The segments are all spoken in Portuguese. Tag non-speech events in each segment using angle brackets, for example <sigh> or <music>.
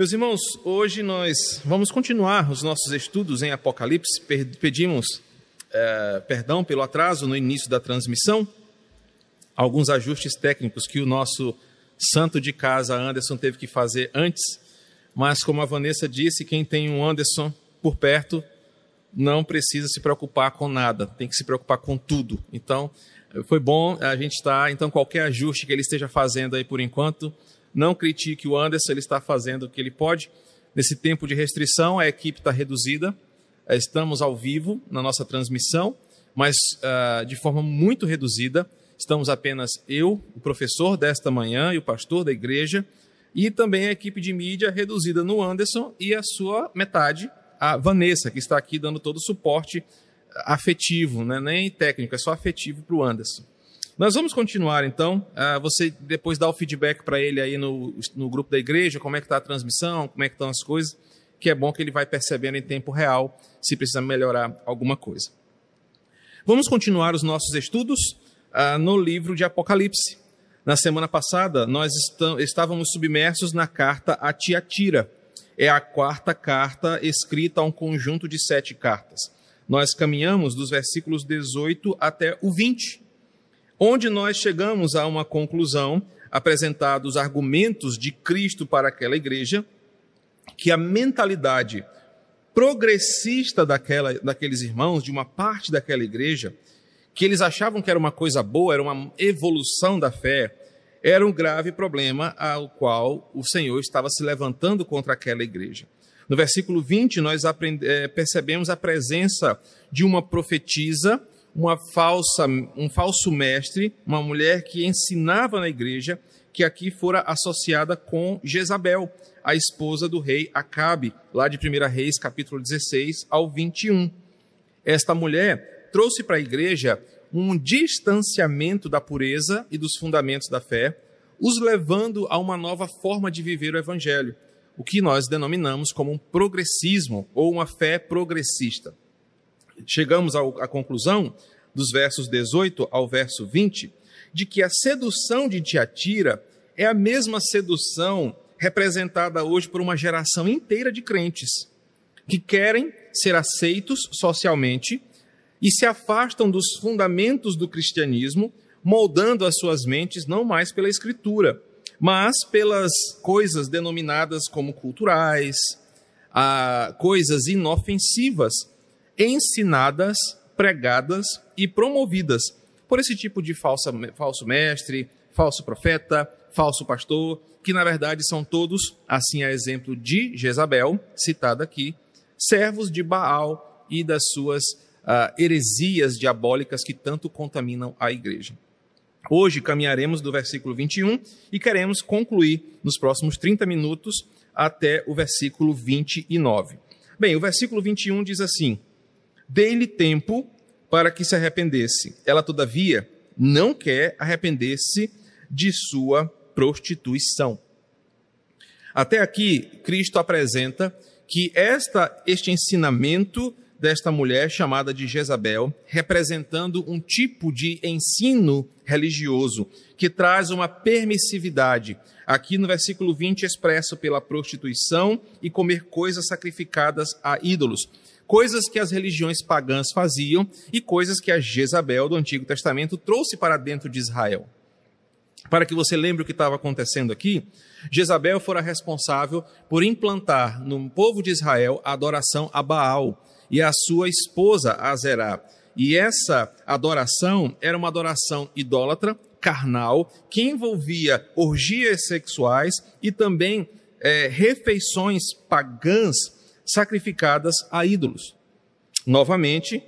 Meus irmãos, hoje nós vamos continuar os nossos estudos em Apocalipse. Pedimos é, perdão pelo atraso no início da transmissão, alguns ajustes técnicos que o nosso santo de casa, Anderson, teve que fazer antes, mas como a Vanessa disse, quem tem um Anderson por perto não precisa se preocupar com nada, tem que se preocupar com tudo. Então, foi bom a gente estar, então qualquer ajuste que ele esteja fazendo aí por enquanto, não critique o Anderson, ele está fazendo o que ele pode. Nesse tempo de restrição, a equipe está reduzida, eh, estamos ao vivo na nossa transmissão, mas uh, de forma muito reduzida. Estamos apenas eu, o professor desta manhã e o pastor da igreja, e também a equipe de mídia reduzida no Anderson e a sua metade, a Vanessa, que está aqui dando todo o suporte afetivo, né? nem técnico, é só afetivo para o Anderson. Nós vamos continuar então. Uh, você depois dá o feedback para ele aí no, no grupo da igreja, como é que está a transmissão, como é que estão as coisas, que é bom que ele vai percebendo em tempo real se precisa melhorar alguma coisa. Vamos continuar os nossos estudos uh, no livro de Apocalipse. Na semana passada, nós estávamos submersos na carta a Tiatira. É a quarta carta escrita a um conjunto de sete cartas. Nós caminhamos dos versículos 18 até o 20 onde nós chegamos a uma conclusão, apresentados argumentos de Cristo para aquela igreja, que a mentalidade progressista daquela, daqueles irmãos, de uma parte daquela igreja, que eles achavam que era uma coisa boa, era uma evolução da fé, era um grave problema ao qual o Senhor estava se levantando contra aquela igreja. No versículo 20, nós é, percebemos a presença de uma profetisa uma falsa, um falso mestre, uma mulher que ensinava na igreja, que aqui fora associada com Jezabel, a esposa do rei Acabe, lá de 1 Reis, capítulo 16 ao 21. Esta mulher trouxe para a igreja um distanciamento da pureza e dos fundamentos da fé, os levando a uma nova forma de viver o evangelho, o que nós denominamos como um progressismo ou uma fé progressista chegamos à conclusão, dos versos 18 ao verso 20, de que a sedução de Tiatira é a mesma sedução representada hoje por uma geração inteira de crentes que querem ser aceitos socialmente e se afastam dos fundamentos do cristianismo, moldando as suas mentes não mais pela escritura, mas pelas coisas denominadas como culturais, coisas inofensivas ensinadas, pregadas e promovidas por esse tipo de falsa, falso mestre, falso profeta, falso pastor, que na verdade são todos, assim a exemplo de Jezabel, citada aqui, servos de Baal e das suas uh, heresias diabólicas que tanto contaminam a igreja. Hoje caminharemos do versículo 21 e queremos concluir nos próximos 30 minutos até o versículo 29. Bem, o versículo 21 diz assim: Dei-lhe tempo para que se arrependesse. Ela, todavia, não quer arrepender-se de sua prostituição. Até aqui, Cristo apresenta que esta, este ensinamento desta mulher chamada de Jezabel, representando um tipo de ensino religioso que traz uma permissividade. Aqui no versículo 20, expresso pela prostituição e comer coisas sacrificadas a ídolos coisas que as religiões pagãs faziam e coisas que a Jezabel do Antigo Testamento trouxe para dentro de Israel. Para que você lembre o que estava acontecendo aqui, Jezabel fora responsável por implantar no povo de Israel a adoração a Baal e a sua esposa Azerá. E essa adoração era uma adoração idólatra, carnal, que envolvia orgias sexuais e também é, refeições pagãs sacrificadas a ídolos. Novamente,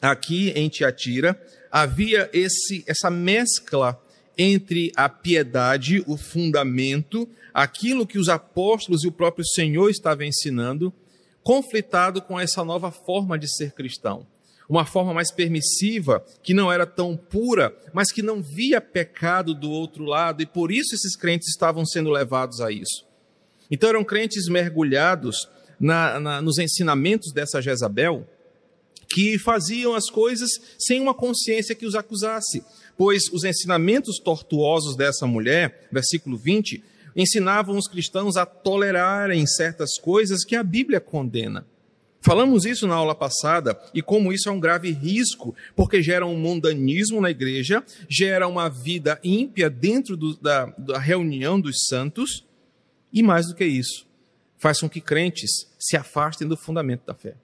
aqui em Tiatira, havia esse, essa mescla entre a piedade, o fundamento, aquilo que os apóstolos e o próprio Senhor estavam ensinando, conflitado com essa nova forma de ser cristão. Uma forma mais permissiva, que não era tão pura, mas que não via pecado do outro lado, e por isso esses crentes estavam sendo levados a isso. Então eram crentes mergulhados na, na, nos ensinamentos dessa Jezabel que faziam as coisas sem uma consciência que os acusasse, pois os ensinamentos tortuosos dessa mulher, versículo 20, ensinavam os cristãos a tolerarem certas coisas que a Bíblia condena. Falamos isso na aula passada e como isso é um grave risco, porque gera um mundanismo na igreja, gera uma vida ímpia dentro do, da, da reunião dos santos e mais do que isso, faz com que crentes se afastem do fundamento da fé.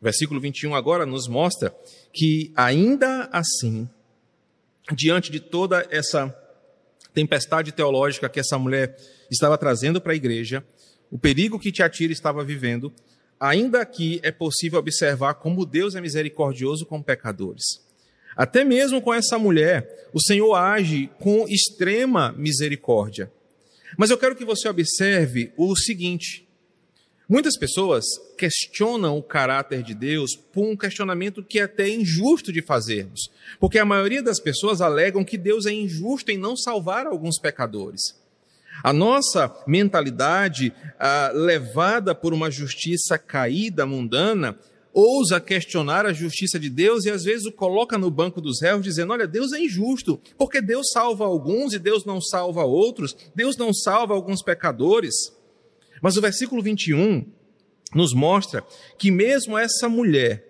Versículo 21 agora nos mostra que ainda assim, diante de toda essa tempestade teológica que essa mulher estava trazendo para a igreja, o perigo que Tiatira estava vivendo, ainda aqui é possível observar como Deus é misericordioso com pecadores. Até mesmo com essa mulher, o Senhor age com extrema misericórdia. Mas eu quero que você observe o seguinte: muitas pessoas questionam o caráter de Deus por um questionamento que é até injusto de fazermos, porque a maioria das pessoas alegam que Deus é injusto em não salvar alguns pecadores. A nossa mentalidade, ah, levada por uma justiça caída, mundana, ousa questionar a justiça de Deus e às vezes o coloca no banco dos réus, dizendo: Olha, Deus é injusto, porque Deus salva alguns e Deus não salva outros, Deus não salva alguns pecadores. Mas o versículo 21 nos mostra que, mesmo essa mulher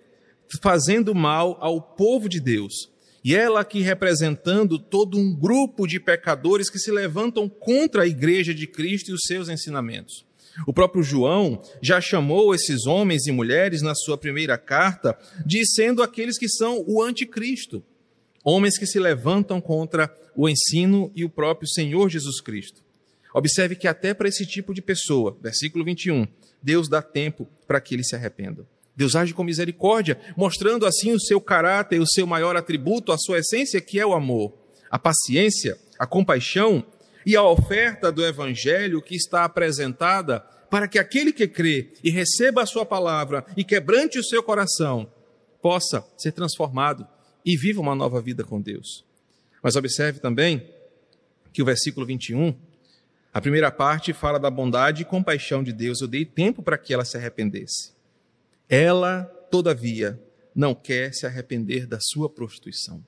fazendo mal ao povo de Deus, e ela aqui representando todo um grupo de pecadores que se levantam contra a igreja de Cristo e os seus ensinamentos. O próprio João já chamou esses homens e mulheres na sua primeira carta de sendo aqueles que são o anticristo, homens que se levantam contra o ensino e o próprio Senhor Jesus Cristo. Observe que até para esse tipo de pessoa, versículo 21, Deus dá tempo para que ele se arrependa. Deus age com misericórdia, mostrando assim o seu caráter, o seu maior atributo, a sua essência, que é o amor, a paciência, a compaixão e a oferta do evangelho que está apresentada para que aquele que crê e receba a sua palavra e quebrante o seu coração possa ser transformado e viva uma nova vida com Deus. Mas observe também que o versículo 21, a primeira parte fala da bondade e compaixão de Deus. Eu dei tempo para que ela se arrependesse. Ela, todavia, não quer se arrepender da sua prostituição.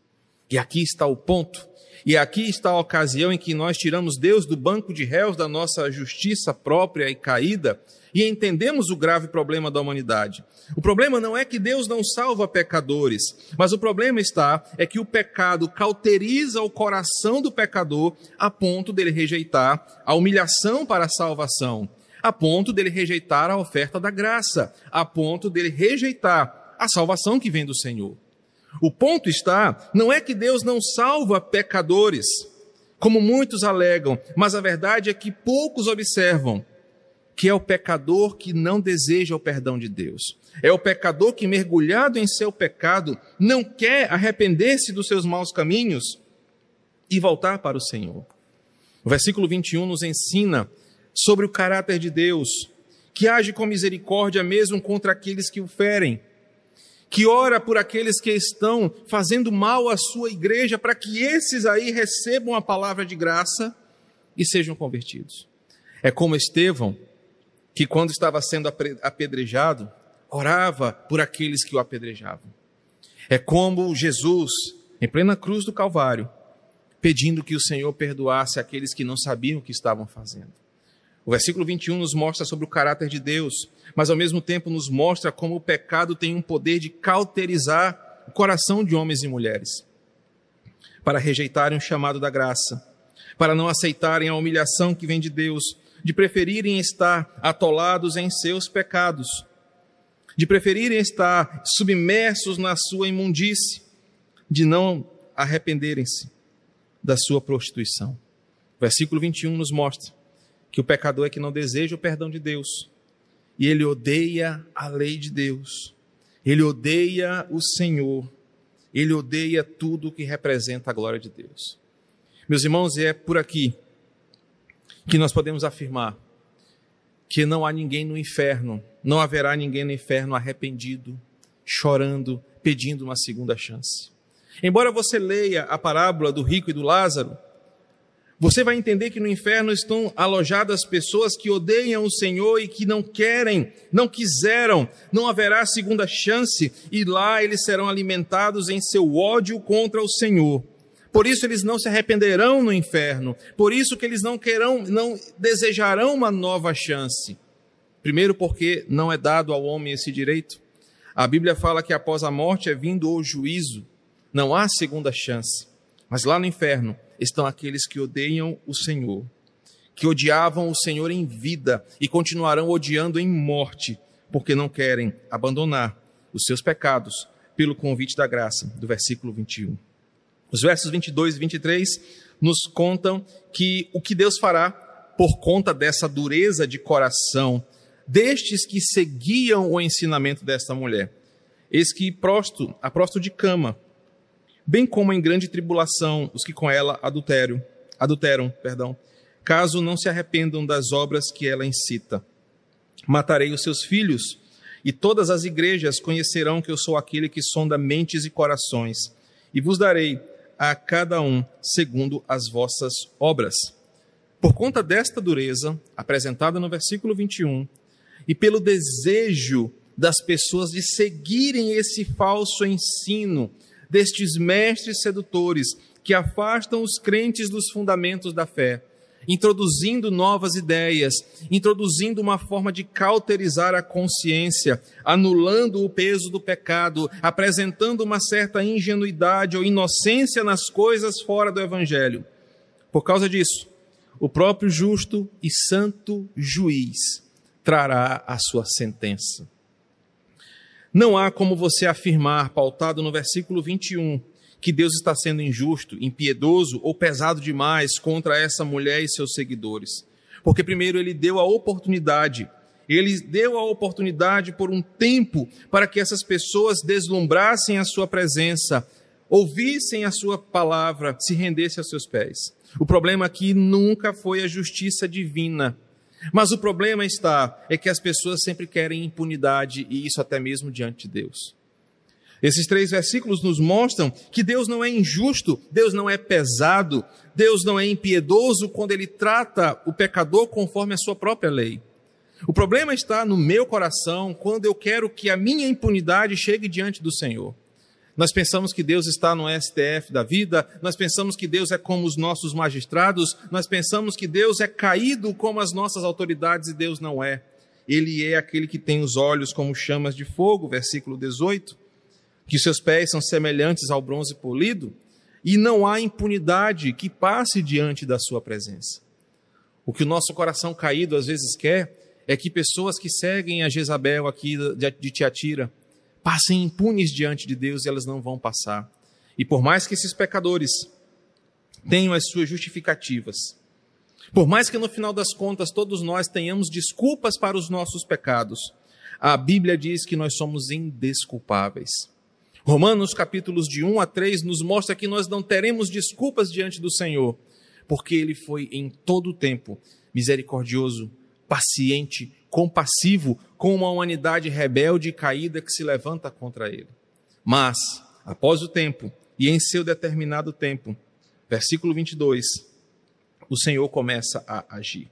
E aqui está o ponto. E aqui está a ocasião em que nós tiramos Deus do banco de réus da nossa justiça própria e caída e entendemos o grave problema da humanidade. O problema não é que Deus não salva pecadores, mas o problema está é que o pecado cauteriza o coração do pecador a ponto dele rejeitar a humilhação para a salvação a ponto dele rejeitar a oferta da graça, a ponto dele rejeitar a salvação que vem do Senhor. O ponto está, não é que Deus não salva pecadores, como muitos alegam, mas a verdade é que poucos observam que é o pecador que não deseja o perdão de Deus. É o pecador que, mergulhado em seu pecado, não quer arrepender-se dos seus maus caminhos e voltar para o Senhor. O versículo 21 nos ensina sobre o caráter de Deus, que age com misericórdia mesmo contra aqueles que o ferem, que ora por aqueles que estão fazendo mal à sua igreja, para que esses aí recebam a palavra de graça e sejam convertidos. É como Estevão, que quando estava sendo apedrejado, orava por aqueles que o apedrejavam. É como Jesus, em plena cruz do Calvário, pedindo que o Senhor perdoasse aqueles que não sabiam o que estavam fazendo. O versículo 21 nos mostra sobre o caráter de Deus, mas ao mesmo tempo nos mostra como o pecado tem um poder de cauterizar o coração de homens e mulheres para rejeitarem o chamado da graça, para não aceitarem a humilhação que vem de Deus, de preferirem estar atolados em seus pecados, de preferirem estar submersos na sua imundície, de não arrependerem-se da sua prostituição. O versículo 21 nos mostra que o pecador é que não deseja o perdão de Deus. E ele odeia a lei de Deus. Ele odeia o Senhor. Ele odeia tudo que representa a glória de Deus. Meus irmãos, é por aqui que nós podemos afirmar que não há ninguém no inferno, não haverá ninguém no inferno arrependido, chorando, pedindo uma segunda chance. Embora você leia a parábola do rico e do Lázaro, você vai entender que no inferno estão alojadas pessoas que odeiam o Senhor e que não querem, não quiseram, não haverá segunda chance, e lá eles serão alimentados em seu ódio contra o Senhor, Por isso eles não se arrependerão no inferno. Por isso que eles não querão, não desejarão uma nova chance. Primeiro porque não é dado ao homem esse direito. A Bíblia fala que após a morte é vindo o juízo. Não há segunda chance. Mas lá no inferno estão aqueles que odeiam o Senhor, que odiavam o Senhor em vida e continuarão odiando em morte, porque não querem abandonar os seus pecados pelo convite da graça, do versículo 21. Os versos 22 e 23 nos contam que o que Deus fará por conta dessa dureza de coração destes que seguiam o ensinamento desta mulher. Eis que prosto, a prosto de cama, bem como em grande tribulação os que com ela adultério, adulteram, perdão, caso não se arrependam das obras que ela incita. Matarei os seus filhos, e todas as igrejas conhecerão que eu sou aquele que sonda mentes e corações, e vos darei a cada um segundo as vossas obras. Por conta desta dureza, apresentada no versículo 21, e pelo desejo das pessoas de seguirem esse falso ensino destes mestres sedutores que afastam os crentes dos fundamentos da fé, introduzindo novas ideias, introduzindo uma forma de cauterizar a consciência, anulando o peso do pecado, apresentando uma certa ingenuidade ou inocência nas coisas fora do evangelho. Por causa disso, o próprio justo e santo juiz trará a sua sentença. Não há como você afirmar, pautado no versículo 21, que Deus está sendo injusto, impiedoso ou pesado demais contra essa mulher e seus seguidores. Porque, primeiro, ele deu a oportunidade, ele deu a oportunidade por um tempo para que essas pessoas deslumbrassem a sua presença, ouvissem a sua palavra, se rendessem aos seus pés. O problema aqui nunca foi a justiça divina mas o problema está é que as pessoas sempre querem impunidade e isso até mesmo diante de Deus. Esses três versículos nos mostram que Deus não é injusto, Deus não é pesado, Deus não é impiedoso quando ele trata o pecador conforme a sua própria lei. O problema está no meu coração quando eu quero que a minha impunidade chegue diante do Senhor. Nós pensamos que Deus está no STF da vida, nós pensamos que Deus é como os nossos magistrados, nós pensamos que Deus é caído como as nossas autoridades e Deus não é. Ele é aquele que tem os olhos como chamas de fogo, versículo 18, que seus pés são semelhantes ao bronze polido, e não há impunidade que passe diante da sua presença. O que o nosso coração caído às vezes quer é que pessoas que seguem a Jezabel aqui de Tiatira, passem impunes diante de Deus e elas não vão passar. E por mais que esses pecadores tenham as suas justificativas, por mais que no final das contas todos nós tenhamos desculpas para os nossos pecados, a Bíblia diz que nós somos indesculpáveis. Romanos capítulos de 1 a 3 nos mostra que nós não teremos desculpas diante do Senhor, porque ele foi em todo o tempo misericordioso, paciente, compassivo com uma humanidade rebelde e caída que se levanta contra ele. Mas, após o tempo, e em seu determinado tempo, versículo 22, o Senhor começa a agir.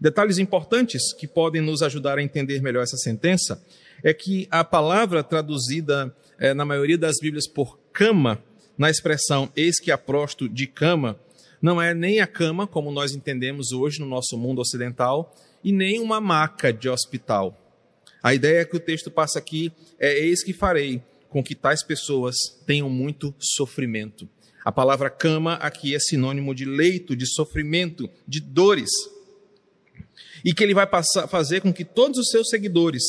Detalhes importantes que podem nos ajudar a entender melhor essa sentença é que a palavra traduzida é, na maioria das Bíblias por cama, na expressão eis que aprosto de cama, não é nem a cama, como nós entendemos hoje no nosso mundo ocidental, e nem uma maca de hospital. A ideia que o texto passa aqui é: eis que farei com que tais pessoas tenham muito sofrimento. A palavra cama aqui é sinônimo de leito, de sofrimento, de dores. E que ele vai passar, fazer com que todos os seus seguidores,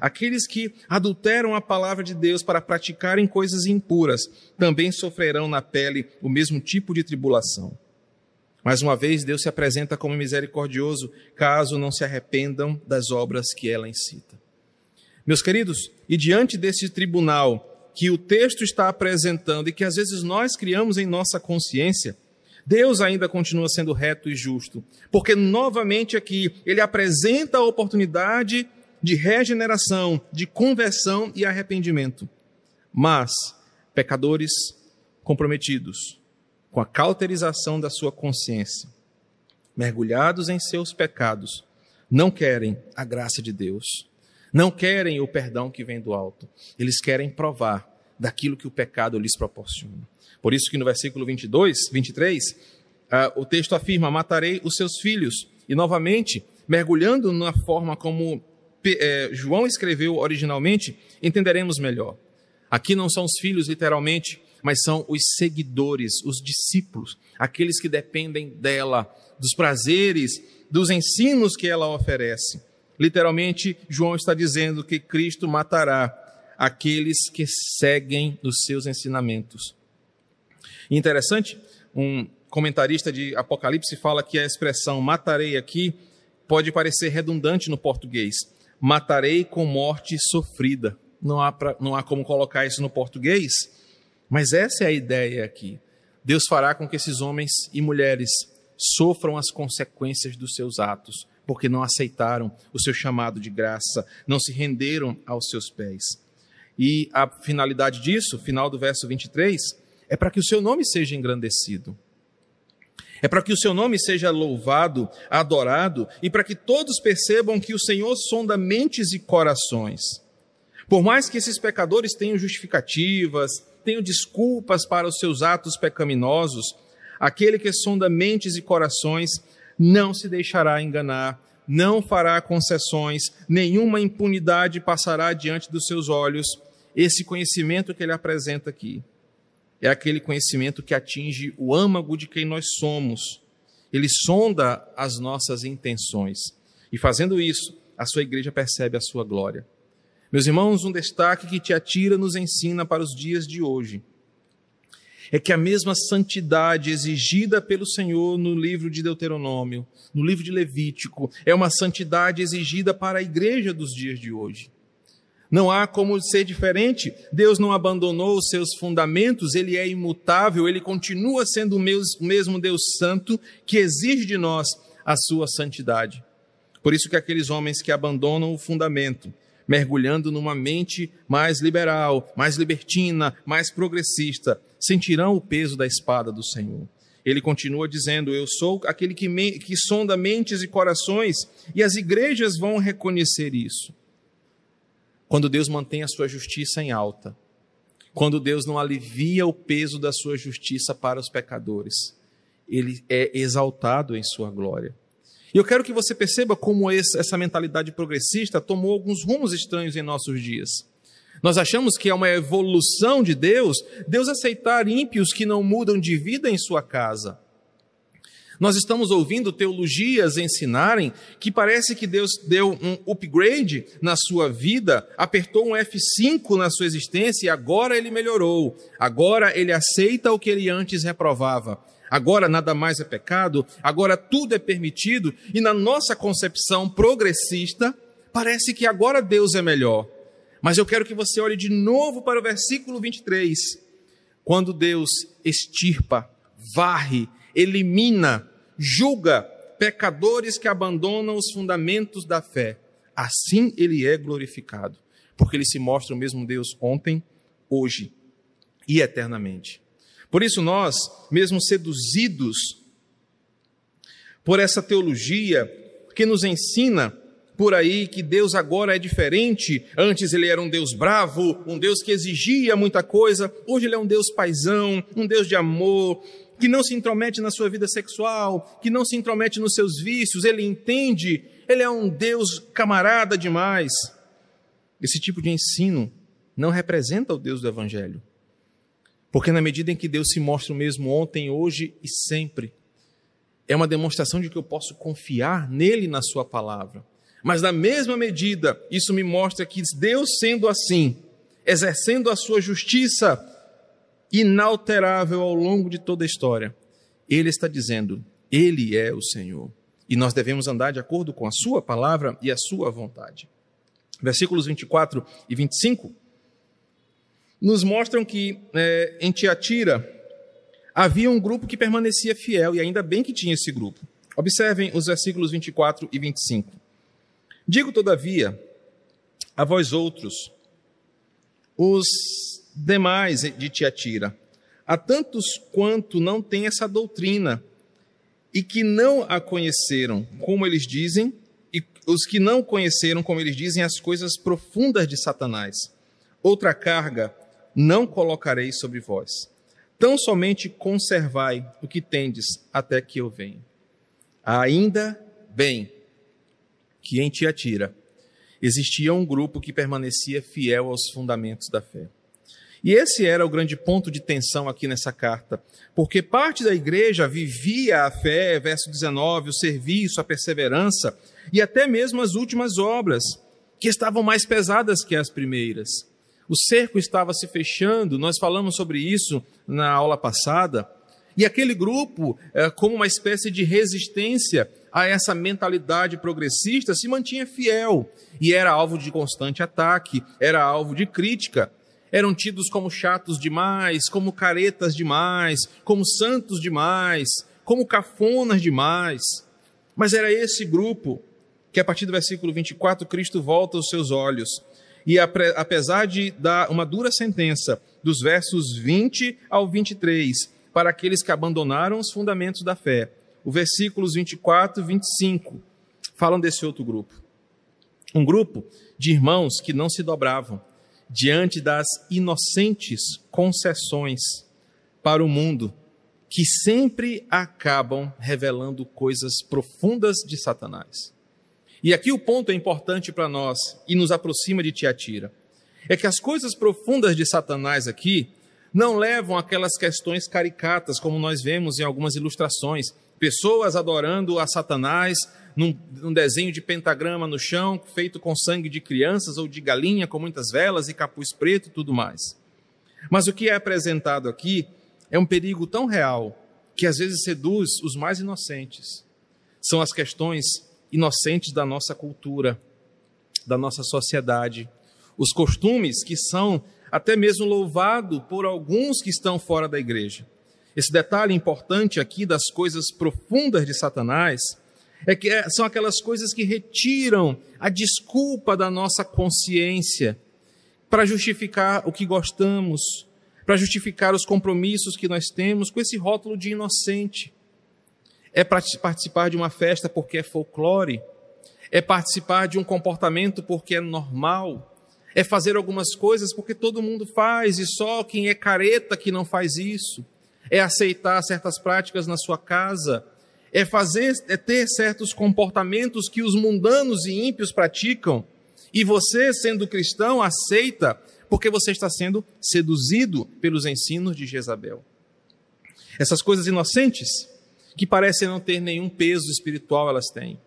aqueles que adulteram a palavra de Deus para praticarem coisas impuras, também sofrerão na pele o mesmo tipo de tribulação. Mais uma vez, Deus se apresenta como misericordioso, caso não se arrependam das obras que ela incita. Meus queridos, e diante desse tribunal que o texto está apresentando e que às vezes nós criamos em nossa consciência, Deus ainda continua sendo reto e justo, porque novamente aqui ele apresenta a oportunidade de regeneração, de conversão e arrependimento. Mas pecadores comprometidos, com a cauterização da sua consciência, mergulhados em seus pecados, não querem a graça de Deus, não querem o perdão que vem do alto, eles querem provar daquilo que o pecado lhes proporciona. Por isso que no versículo 22, 23, uh, o texto afirma: matarei os seus filhos. E novamente, mergulhando na forma como eh, João escreveu originalmente, entenderemos melhor. Aqui não são os filhos, literalmente, mas são os seguidores, os discípulos, aqueles que dependem dela, dos prazeres, dos ensinos que ela oferece. Literalmente, João está dizendo que Cristo matará aqueles que seguem os seus ensinamentos. interessante, um comentarista de Apocalipse fala que a expressão matarei aqui pode parecer redundante no português. Matarei com morte sofrida. Não há, pra, não há como colocar isso no português, mas essa é a ideia aqui. Deus fará com que esses homens e mulheres sofram as consequências dos seus atos, porque não aceitaram o seu chamado de graça, não se renderam aos seus pés. E a finalidade disso, final do verso 23, é para que o seu nome seja engrandecido. É para que o seu nome seja louvado, adorado e para que todos percebam que o Senhor sonda mentes e corações. Por mais que esses pecadores tenham justificativas, tenho desculpas para os seus atos pecaminosos, aquele que sonda mentes e corações não se deixará enganar, não fará concessões, nenhuma impunidade passará diante dos seus olhos. Esse conhecimento que ele apresenta aqui é aquele conhecimento que atinge o âmago de quem nós somos. Ele sonda as nossas intenções. E fazendo isso, a sua igreja percebe a sua glória. Meus irmãos, um destaque que te atira nos ensina para os dias de hoje é que a mesma santidade exigida pelo Senhor no livro de Deuteronômio, no livro de Levítico, é uma santidade exigida para a igreja dos dias de hoje. Não há como ser diferente. Deus não abandonou os seus fundamentos, ele é imutável, ele continua sendo o mesmo Deus santo que exige de nós a sua santidade. Por isso que aqueles homens que abandonam o fundamento, mergulhando numa mente mais liberal, mais libertina, mais progressista, sentirão o peso da espada do Senhor. Ele continua dizendo: Eu sou aquele que, me, que sonda mentes e corações, e as igrejas vão reconhecer isso. Quando Deus mantém a sua justiça em alta, quando Deus não alivia o peso da sua justiça para os pecadores, ele é exaltado em sua glória. E eu quero que você perceba como essa mentalidade progressista tomou alguns rumos estranhos em nossos dias. Nós achamos que é uma evolução de Deus, Deus aceitar ímpios que não mudam de vida em sua casa. Nós estamos ouvindo teologias ensinarem que parece que Deus deu um upgrade na sua vida, apertou um F5 na sua existência e agora ele melhorou. Agora ele aceita o que ele antes reprovava agora nada mais é pecado, agora tudo é permitido, e na nossa concepção progressista, parece que agora Deus é melhor. Mas eu quero que você olhe de novo para o versículo 23, quando Deus extirpa, varre, elimina, julga pecadores que abandonam os fundamentos da fé. Assim ele é glorificado, porque ele se mostra o mesmo Deus ontem, hoje e eternamente. Por isso, nós, mesmo seduzidos por essa teologia que nos ensina por aí que Deus agora é diferente, antes ele era um Deus bravo, um Deus que exigia muita coisa, hoje ele é um Deus paisão, um Deus de amor, que não se intromete na sua vida sexual, que não se intromete nos seus vícios, ele entende, ele é um Deus camarada demais. Esse tipo de ensino não representa o Deus do Evangelho. Porque na medida em que Deus se mostra o mesmo ontem, hoje e sempre, é uma demonstração de que eu posso confiar nele na sua palavra. Mas na mesma medida, isso me mostra que Deus sendo assim, exercendo a sua justiça inalterável ao longo de toda a história, ele está dizendo: ele é o Senhor. E nós devemos andar de acordo com a sua palavra e a sua vontade. Versículos 24 e 25 nos mostram que é, em Tiatira havia um grupo que permanecia fiel, e ainda bem que tinha esse grupo. Observem os versículos 24 e 25. Digo, todavia, a vós outros, os demais de Tiatira, a tantos quanto não têm essa doutrina e que não a conheceram, como eles dizem, e os que não conheceram, como eles dizem, as coisas profundas de Satanás. Outra carga não colocarei sobre vós. Tão somente conservai o que tendes até que eu venha. Ainda bem que em Tiatira existia um grupo que permanecia fiel aos fundamentos da fé. E esse era o grande ponto de tensão aqui nessa carta, porque parte da igreja vivia a fé, verso 19, o serviço, a perseverança e até mesmo as últimas obras, que estavam mais pesadas que as primeiras. O cerco estava se fechando, nós falamos sobre isso na aula passada, e aquele grupo, eh, como uma espécie de resistência a essa mentalidade progressista, se mantinha fiel e era alvo de constante ataque, era alvo de crítica eram tidos como chatos demais, como caretas demais, como santos demais, como cafonas demais. Mas era esse grupo que, a partir do versículo 24, Cristo volta os seus olhos. E apesar de dar uma dura sentença, dos versos 20 ao 23, para aqueles que abandonaram os fundamentos da fé, os versículos 24 e 25 falam desse outro grupo. Um grupo de irmãos que não se dobravam, diante das inocentes concessões para o mundo que sempre acabam revelando coisas profundas de Satanás. E aqui o ponto é importante para nós e nos aproxima de Tiatira. É que as coisas profundas de Satanás aqui não levam aquelas questões caricatas como nós vemos em algumas ilustrações, pessoas adorando a Satanás num, num, desenho de pentagrama no chão, feito com sangue de crianças ou de galinha, com muitas velas e capuz preto e tudo mais. Mas o que é apresentado aqui é um perigo tão real que às vezes seduz os mais inocentes. São as questões inocentes da nossa cultura, da nossa sociedade, os costumes que são até mesmo louvados por alguns que estão fora da igreja. Esse detalhe importante aqui das coisas profundas de Satanás é que é, são aquelas coisas que retiram a desculpa da nossa consciência para justificar o que gostamos, para justificar os compromissos que nós temos com esse rótulo de inocente. É participar de uma festa porque é folclore, é participar de um comportamento porque é normal, é fazer algumas coisas porque todo mundo faz e só quem é careta que não faz isso, é aceitar certas práticas na sua casa? É fazer, é ter certos comportamentos que os mundanos e ímpios praticam, e você, sendo cristão, aceita, porque você está sendo seduzido pelos ensinos de Jezabel. Essas coisas inocentes, que parecem não ter nenhum peso espiritual, elas têm.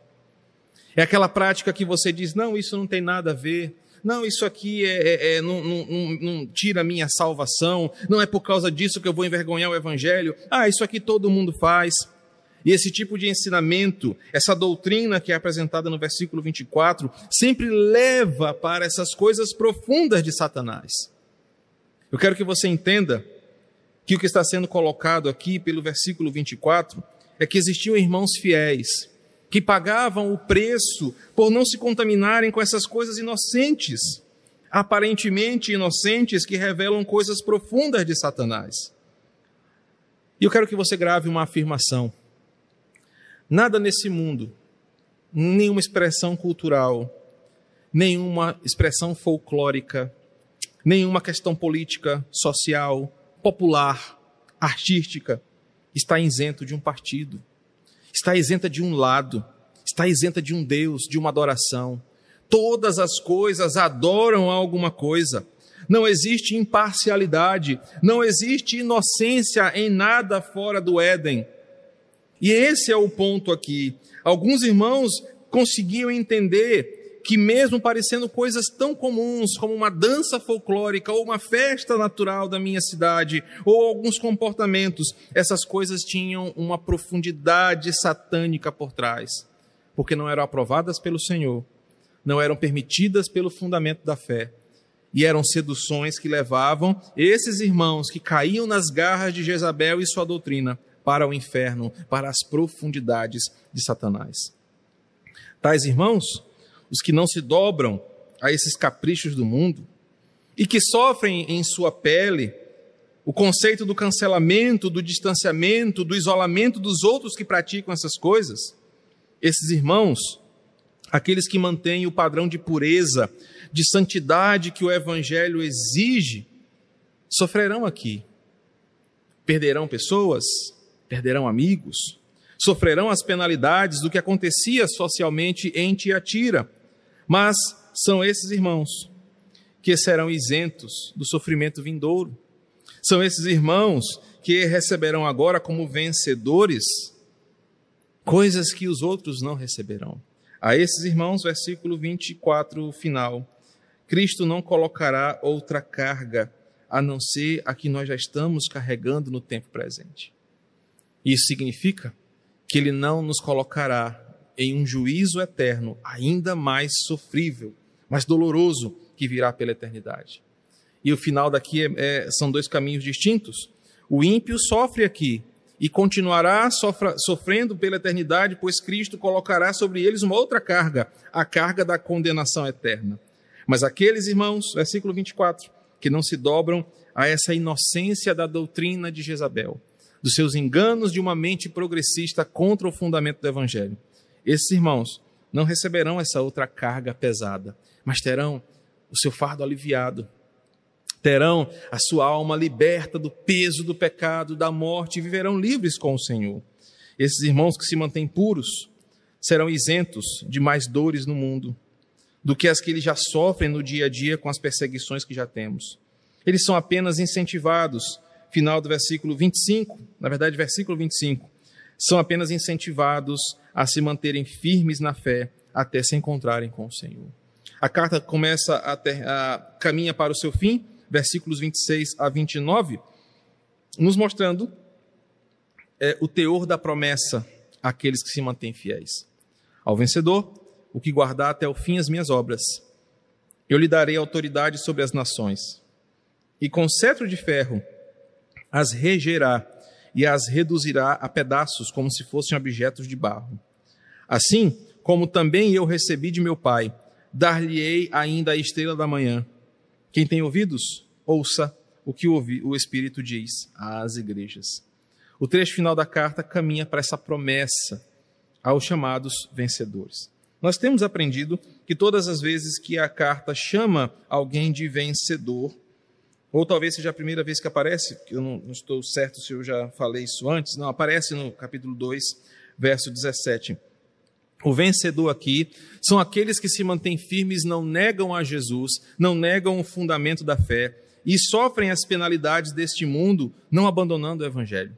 É aquela prática que você diz: não, isso não tem nada a ver, não, isso aqui é, é, é não, não, não, tira a minha salvação, não é por causa disso que eu vou envergonhar o Evangelho. Ah, isso aqui todo mundo faz. E esse tipo de ensinamento, essa doutrina que é apresentada no versículo 24, sempre leva para essas coisas profundas de Satanás. Eu quero que você entenda que o que está sendo colocado aqui pelo versículo 24 é que existiam irmãos fiéis que pagavam o preço por não se contaminarem com essas coisas inocentes, aparentemente inocentes, que revelam coisas profundas de Satanás. E eu quero que você grave uma afirmação. Nada nesse mundo, nenhuma expressão cultural, nenhuma expressão folclórica, nenhuma questão política, social, popular, artística, está isento de um partido, está isenta de um lado, está isenta de um Deus, de uma adoração. Todas as coisas adoram alguma coisa. Não existe imparcialidade, não existe inocência em nada fora do Éden. E esse é o ponto aqui. Alguns irmãos conseguiam entender que, mesmo parecendo coisas tão comuns como uma dança folclórica ou uma festa natural da minha cidade, ou alguns comportamentos, essas coisas tinham uma profundidade satânica por trás, porque não eram aprovadas pelo Senhor, não eram permitidas pelo fundamento da fé e eram seduções que levavam esses irmãos que caíam nas garras de Jezabel e sua doutrina para o inferno, para as profundidades de Satanás. Tais irmãos, os que não se dobram a esses caprichos do mundo e que sofrem em sua pele o conceito do cancelamento, do distanciamento, do isolamento dos outros que praticam essas coisas, esses irmãos, aqueles que mantêm o padrão de pureza, de santidade que o Evangelho exige, sofrerão aqui. Perderão pessoas, perderão amigos, sofrerão as penalidades do que acontecia socialmente em Tiatira. Mas são esses irmãos que serão isentos do sofrimento vindouro. São esses irmãos que receberão agora como vencedores coisas que os outros não receberão. A esses irmãos, versículo 24, final. Cristo não colocará outra carga a não ser a que nós já estamos carregando no tempo presente. Isso significa que ele não nos colocará em um juízo eterno ainda mais sofrível, mais doloroso que virá pela eternidade. E o final daqui é, é, são dois caminhos distintos. O ímpio sofre aqui e continuará sofra, sofrendo pela eternidade, pois Cristo colocará sobre eles uma outra carga, a carga da condenação eterna. Mas aqueles irmãos, versículo 24, que não se dobram a essa inocência da doutrina de Jezabel, dos seus enganos de uma mente progressista contra o fundamento do Evangelho. Esses irmãos não receberão essa outra carga pesada, mas terão o seu fardo aliviado, terão a sua alma liberta do peso do pecado, da morte e viverão livres com o Senhor. Esses irmãos que se mantêm puros serão isentos de mais dores no mundo do que as que eles já sofrem no dia a dia com as perseguições que já temos. Eles são apenas incentivados final do versículo 25, na verdade, versículo 25, são apenas incentivados a se manterem firmes na fé até se encontrarem com o Senhor. A carta começa a, ter, a caminha para o seu fim, versículos 26 a 29, nos mostrando é, o teor da promessa àqueles que se mantêm fiéis. Ao vencedor, o que guardar até o fim as minhas obras, eu lhe darei autoridade sobre as nações, e com cetro de ferro as regerá e as reduzirá a pedaços, como se fossem objetos de barro. Assim como também eu recebi de meu Pai, dar-lhe-ei ainda a estrela da manhã. Quem tem ouvidos, ouça o que o Espírito diz às igrejas. O trecho final da carta caminha para essa promessa aos chamados vencedores. Nós temos aprendido que todas as vezes que a carta chama alguém de vencedor, ou talvez seja a primeira vez que aparece, eu não, não, estou certo se eu já falei isso antes, não, aparece no capítulo 2, verso 17. O vencedor aqui são aqueles que se mantêm firmes, não negam a Jesus, não negam o fundamento da fé e sofrem as penalidades deste mundo, não abandonando o evangelho.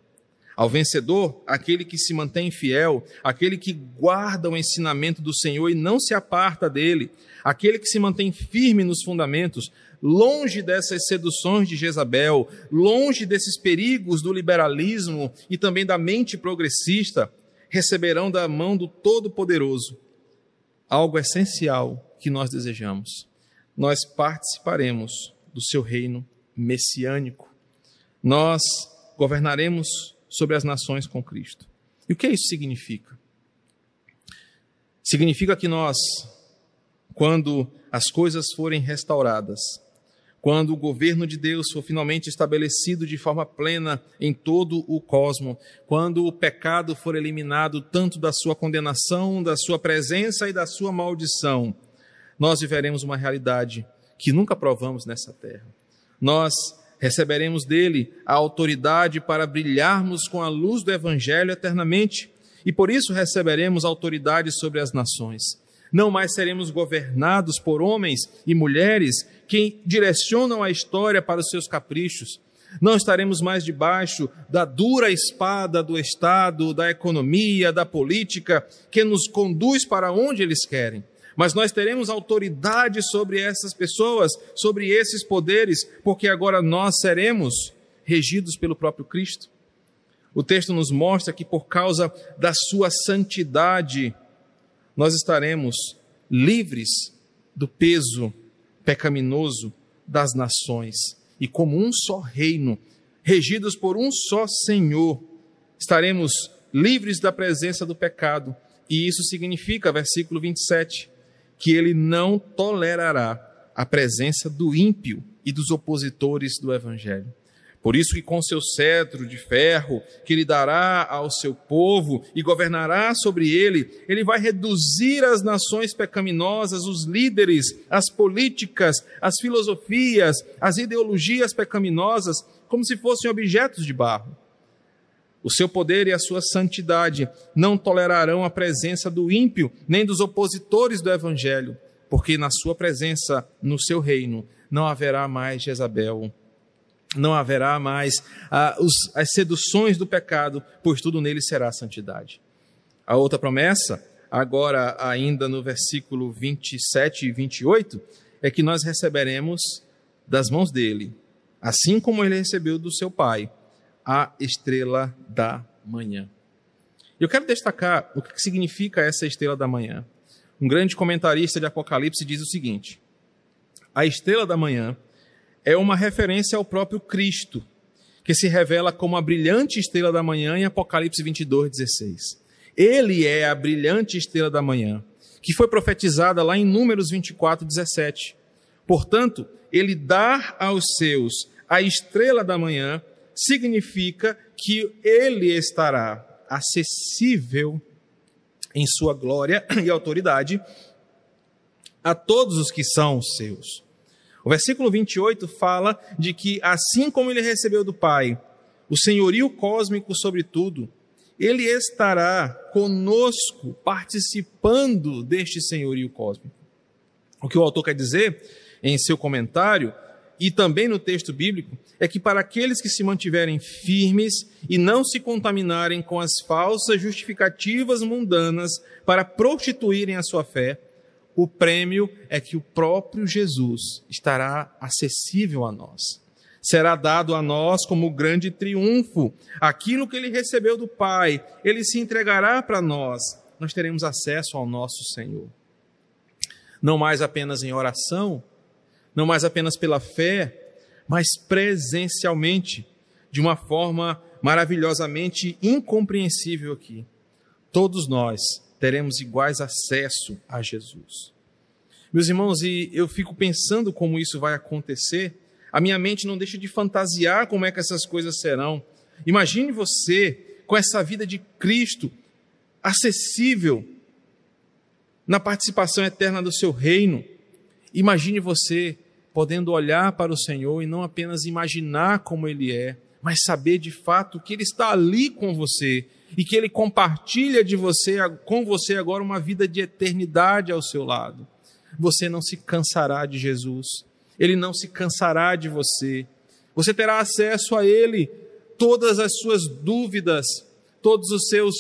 Ao vencedor, aquele que se mantém fiel, aquele que guarda o ensinamento do Senhor e não se aparta dele, aquele que se mantém firme nos fundamentos, longe dessas seduções de Jezabel, longe desses perigos do liberalismo e também da mente progressista, receberão da mão do Todo-Poderoso algo essencial que nós desejamos. Nós participaremos do seu reino messiânico. Nós governaremos sobre as nações com Cristo. E o que isso significa? Significa que nós, quando as coisas forem restauradas, quando o governo de Deus for finalmente estabelecido de forma plena em todo o cosmo, quando o pecado for eliminado tanto da sua condenação, da sua presença e da sua maldição, nós viveremos uma realidade que nunca provamos nessa terra. Nós receberemos dele a autoridade para brilharmos com a luz do evangelho eternamente, e por isso receberemos autoridade sobre as nações. Não mais seremos governados por homens e mulheres que direcionam a história para os seus caprichos. Não estaremos mais debaixo da dura espada do Estado, da economia, da política, que nos conduz para onde eles querem. Mas nós teremos autoridade sobre essas pessoas, sobre esses poderes, porque agora nós seremos regidos pelo próprio Cristo. O texto nos mostra que por causa da sua santidade, nós estaremos livres do peso pecaminoso das nações e como um só reino, regidos por um só Senhor, estaremos livres da presença do pecado. E isso significa, versículo 27, que ele não tolerará a presença do ímpio e dos opositores do evangelho. Por isso que com seu cetro de ferro, que ele dará ao seu povo e governará sobre ele, ele vai reduzir as nações pecaminosas, os líderes, as políticas, as filosofias, as ideologias pecaminosas, como se fossem objetos de barro. O seu poder e a sua santidade não tolerarão a presença do ímpio, nem dos opositores do evangelho, porque na sua presença, no seu reino, não haverá mais Jezabel não haverá mais ah, os, as seduções do pecado, pois tudo nele será santidade. A outra promessa, agora ainda no versículo 27 e 28, é que nós receberemos das mãos dele, assim como ele recebeu do seu pai, a estrela da manhã. Eu quero destacar o que significa essa estrela da manhã. Um grande comentarista de Apocalipse diz o seguinte: a estrela da manhã é uma referência ao próprio Cristo, que se revela como a brilhante estrela da manhã em Apocalipse 22, 16. Ele é a brilhante estrela da manhã, que foi profetizada lá em Números 24, 17. Portanto, ele dar aos seus a estrela da manhã significa que ele estará acessível em sua glória <clears throat> e autoridade a todos os que são seus. O versículo 28 fala de que, assim como ele recebeu do Pai o senhorio cósmico sobre tudo, ele estará conosco participando deste senhorio cósmico. O que o autor quer dizer em seu comentário e também no texto bíblico é que para aqueles que se mantiverem firmes e não se contaminarem com as falsas justificativas mundanas para prostituírem a sua fé, o prêmio é que o próprio Jesus estará acessível a nós. Será dado a nós como grande triunfo. Aquilo que ele recebeu do Pai, ele se entregará para nós. Nós teremos acesso ao nosso Senhor. Não mais apenas em oração, não mais apenas pela fé, mas presencialmente, de uma forma maravilhosamente incompreensível aqui. Todos nós teremos iguais acesso a Jesus. Meus irmãos, e eu fico pensando como isso vai acontecer, a minha mente não deixa de fantasiar como é que essas coisas serão. Imagine você com essa vida de Cristo acessível na participação eterna do seu reino. Imagine você podendo olhar para o Senhor e não apenas imaginar como Ele é, mas saber de fato que Ele está ali com você e que Ele compartilha de você, com você agora uma vida de eternidade ao seu lado. Você não se cansará de Jesus, Ele não se cansará de você. Você terá acesso a Ele, todas as suas dúvidas, todos os seus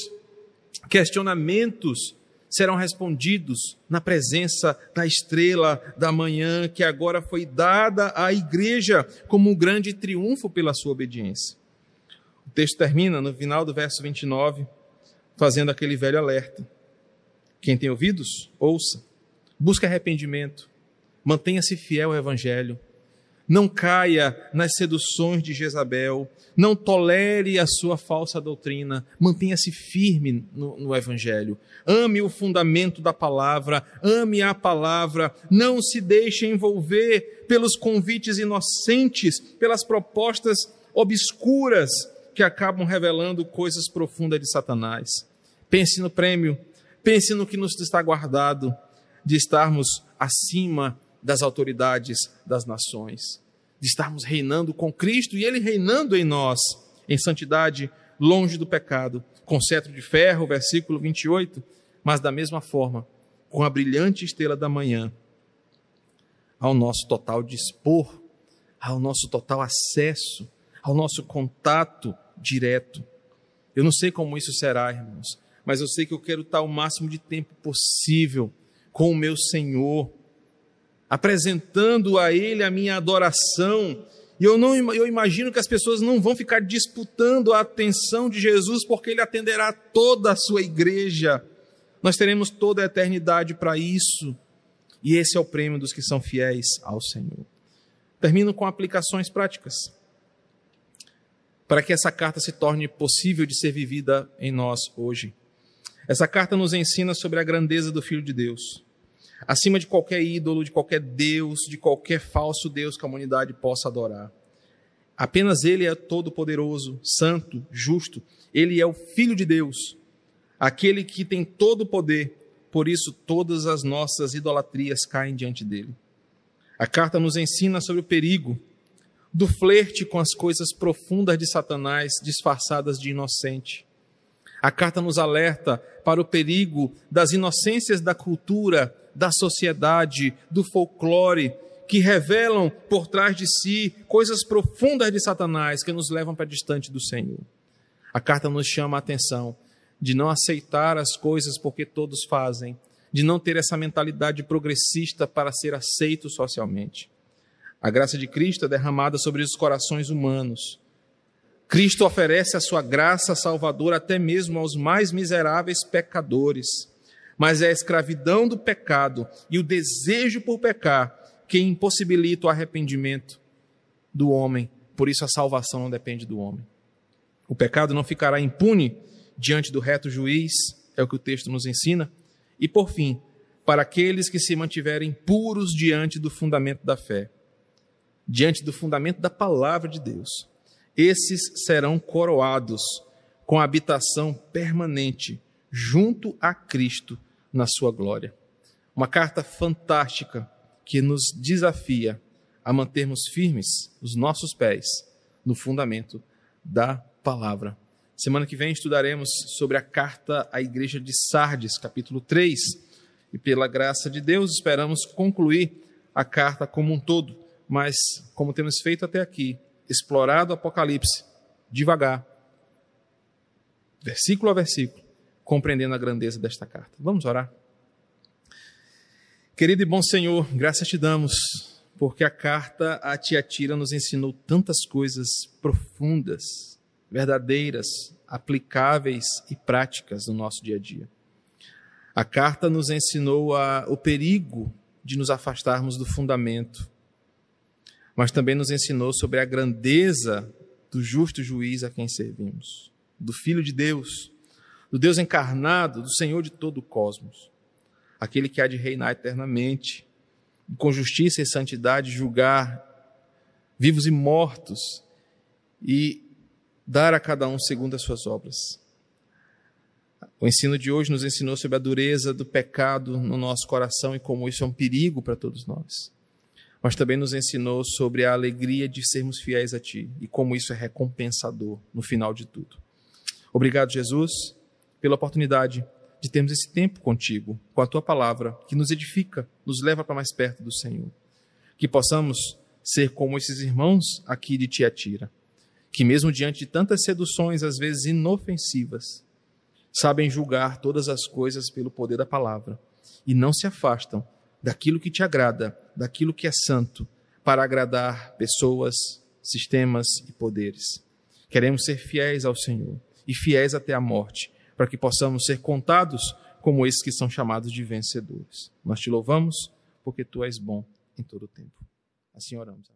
questionamentos serão respondidos na presença da estrela da manhã que agora foi dada à igreja como um grande triunfo pela sua obediência texto termina no final do verso 29, fazendo aquele velho alerta. Quem tem ouvidos, ouça. Busque arrependimento. Mantenha-se fiel ao Evangelho. Não caia nas seduções de Jezabel. Não tolere a sua falsa doutrina. Mantenha-se firme no, no, Evangelho. Ame o fundamento da palavra. Ame a palavra. Não se deixe envolver pelos convites inocentes, pelas propostas obscuras que acabam revelando coisas profundas de Satanás. Pense no prêmio, pense no que nos está guardado de estarmos acima das autoridades das nações, de estarmos reinando com Cristo e Ele reinando em nós, em santidade, longe do pecado, com cetro de ferro, versículo 28, mas da mesma forma, com a brilhante estrela da manhã, ao nosso total dispor, ao nosso total acesso, ao nosso contato direto. Eu não sei como isso será, irmãos, mas eu sei que eu quero estar o máximo de tempo possível com o meu Senhor, apresentando a Ele a minha adoração. E eu, não, eu imagino que as pessoas não vão ficar disputando a atenção de Jesus, porque Ele atenderá toda a sua igreja. Nós teremos toda a eternidade para isso. E esse é o prêmio dos que são fiéis ao Senhor. Termino com aplicações práticas para que essa carta se torne possível de ser vivida em nós hoje. Essa carta nos ensina sobre a grandeza do Filho de Deus, acima de qualquer ídolo, de qualquer Deus, de qualquer falso Deus que a humanidade possa adorar. Apenas Ele é todo-poderoso, santo, justo. Ele é o Filho de Deus, aquele que tem todo o poder. Por isso, todas as nossas idolatrias caem diante dele. A carta nos ensina sobre o perigo do flerte com as coisas profundas de Satanás, disfarçadas de inocente. A carta nos alerta para o perigo das inocências da cultura, da sociedade, do folclore, que revelam por trás de si coisas profundas de Satanás que nos levam para distante do Senhor. A carta nos chama a atenção de não aceitar as coisas porque todos fazem, de não ter essa mentalidade progressista para ser aceito socialmente. A graça de Cristo é derramada sobre os corações humanos. Cristo oferece a sua graça salvadora até mesmo aos mais miseráveis pecadores. Mas é a escravidão do pecado e o desejo por pecar que impossibilita o arrependimento do homem. Por isso a salvação não depende do homem. O pecado não ficará impune diante do reto juiz, é o que o texto nos ensina. E por fim, para aqueles que se mantiverem puros diante do fundamento da fé, diante do fundamento da palavra de Deus, esses serão coroados com habitação permanente junto a Cristo na sua glória. Uma carta fantástica que nos desafia a mantermos firmes os nossos pés no fundamento da palavra. Semana que vem estudaremos sobre a carta à igreja de Sardes, capítulo 3, e pela graça de Deus esperamos concluir a carta como um todo, mas como temos feito até aqui, explorado o Apocalipse devagar, versículo a versículo, compreendendo a grandeza desta carta. Vamos orar. Querido e bom Senhor, graças te damos, porque a carta a Tiatira nos ensinou tantas coisas profundas, verdadeiras, aplicáveis e práticas no nosso dia a dia. A carta nos ensinou a, o perigo de nos afastarmos do fundamento, mas também nos ensinou sobre a grandeza do justo juiz a quem servimos, do Filho de Deus, do Deus encarnado, do Senhor de todo o cosmos aquele que há de reinar eternamente, com justiça e santidade julgar vivos e mortos e dar a cada um segundo as suas obras. O ensino de hoje nos ensinou sobre a dureza do pecado no nosso coração e como isso é um perigo para todos nós. Mas também nos ensinou sobre a alegria de sermos fiéis a Ti e como isso é recompensador no final de tudo. Obrigado, Jesus, pela oportunidade de termos esse tempo contigo, com a tua palavra, que nos edifica, nos leva para mais perto do Senhor. Que possamos ser como esses irmãos aqui de Tiatira, que mesmo diante de tantas seduções, às vezes inofensivas, sabem julgar todas as coisas pelo poder da palavra e não se afastam daquilo que te agrada, daquilo que é santo, para agradar pessoas, sistemas e poderes. Queremos ser fiéis ao Senhor e fiéis até a morte para que possamos ser contados como esses que são chamados de vencedores. Nós te louvamos porque tu és bom em todo o tempo. Assim oramos.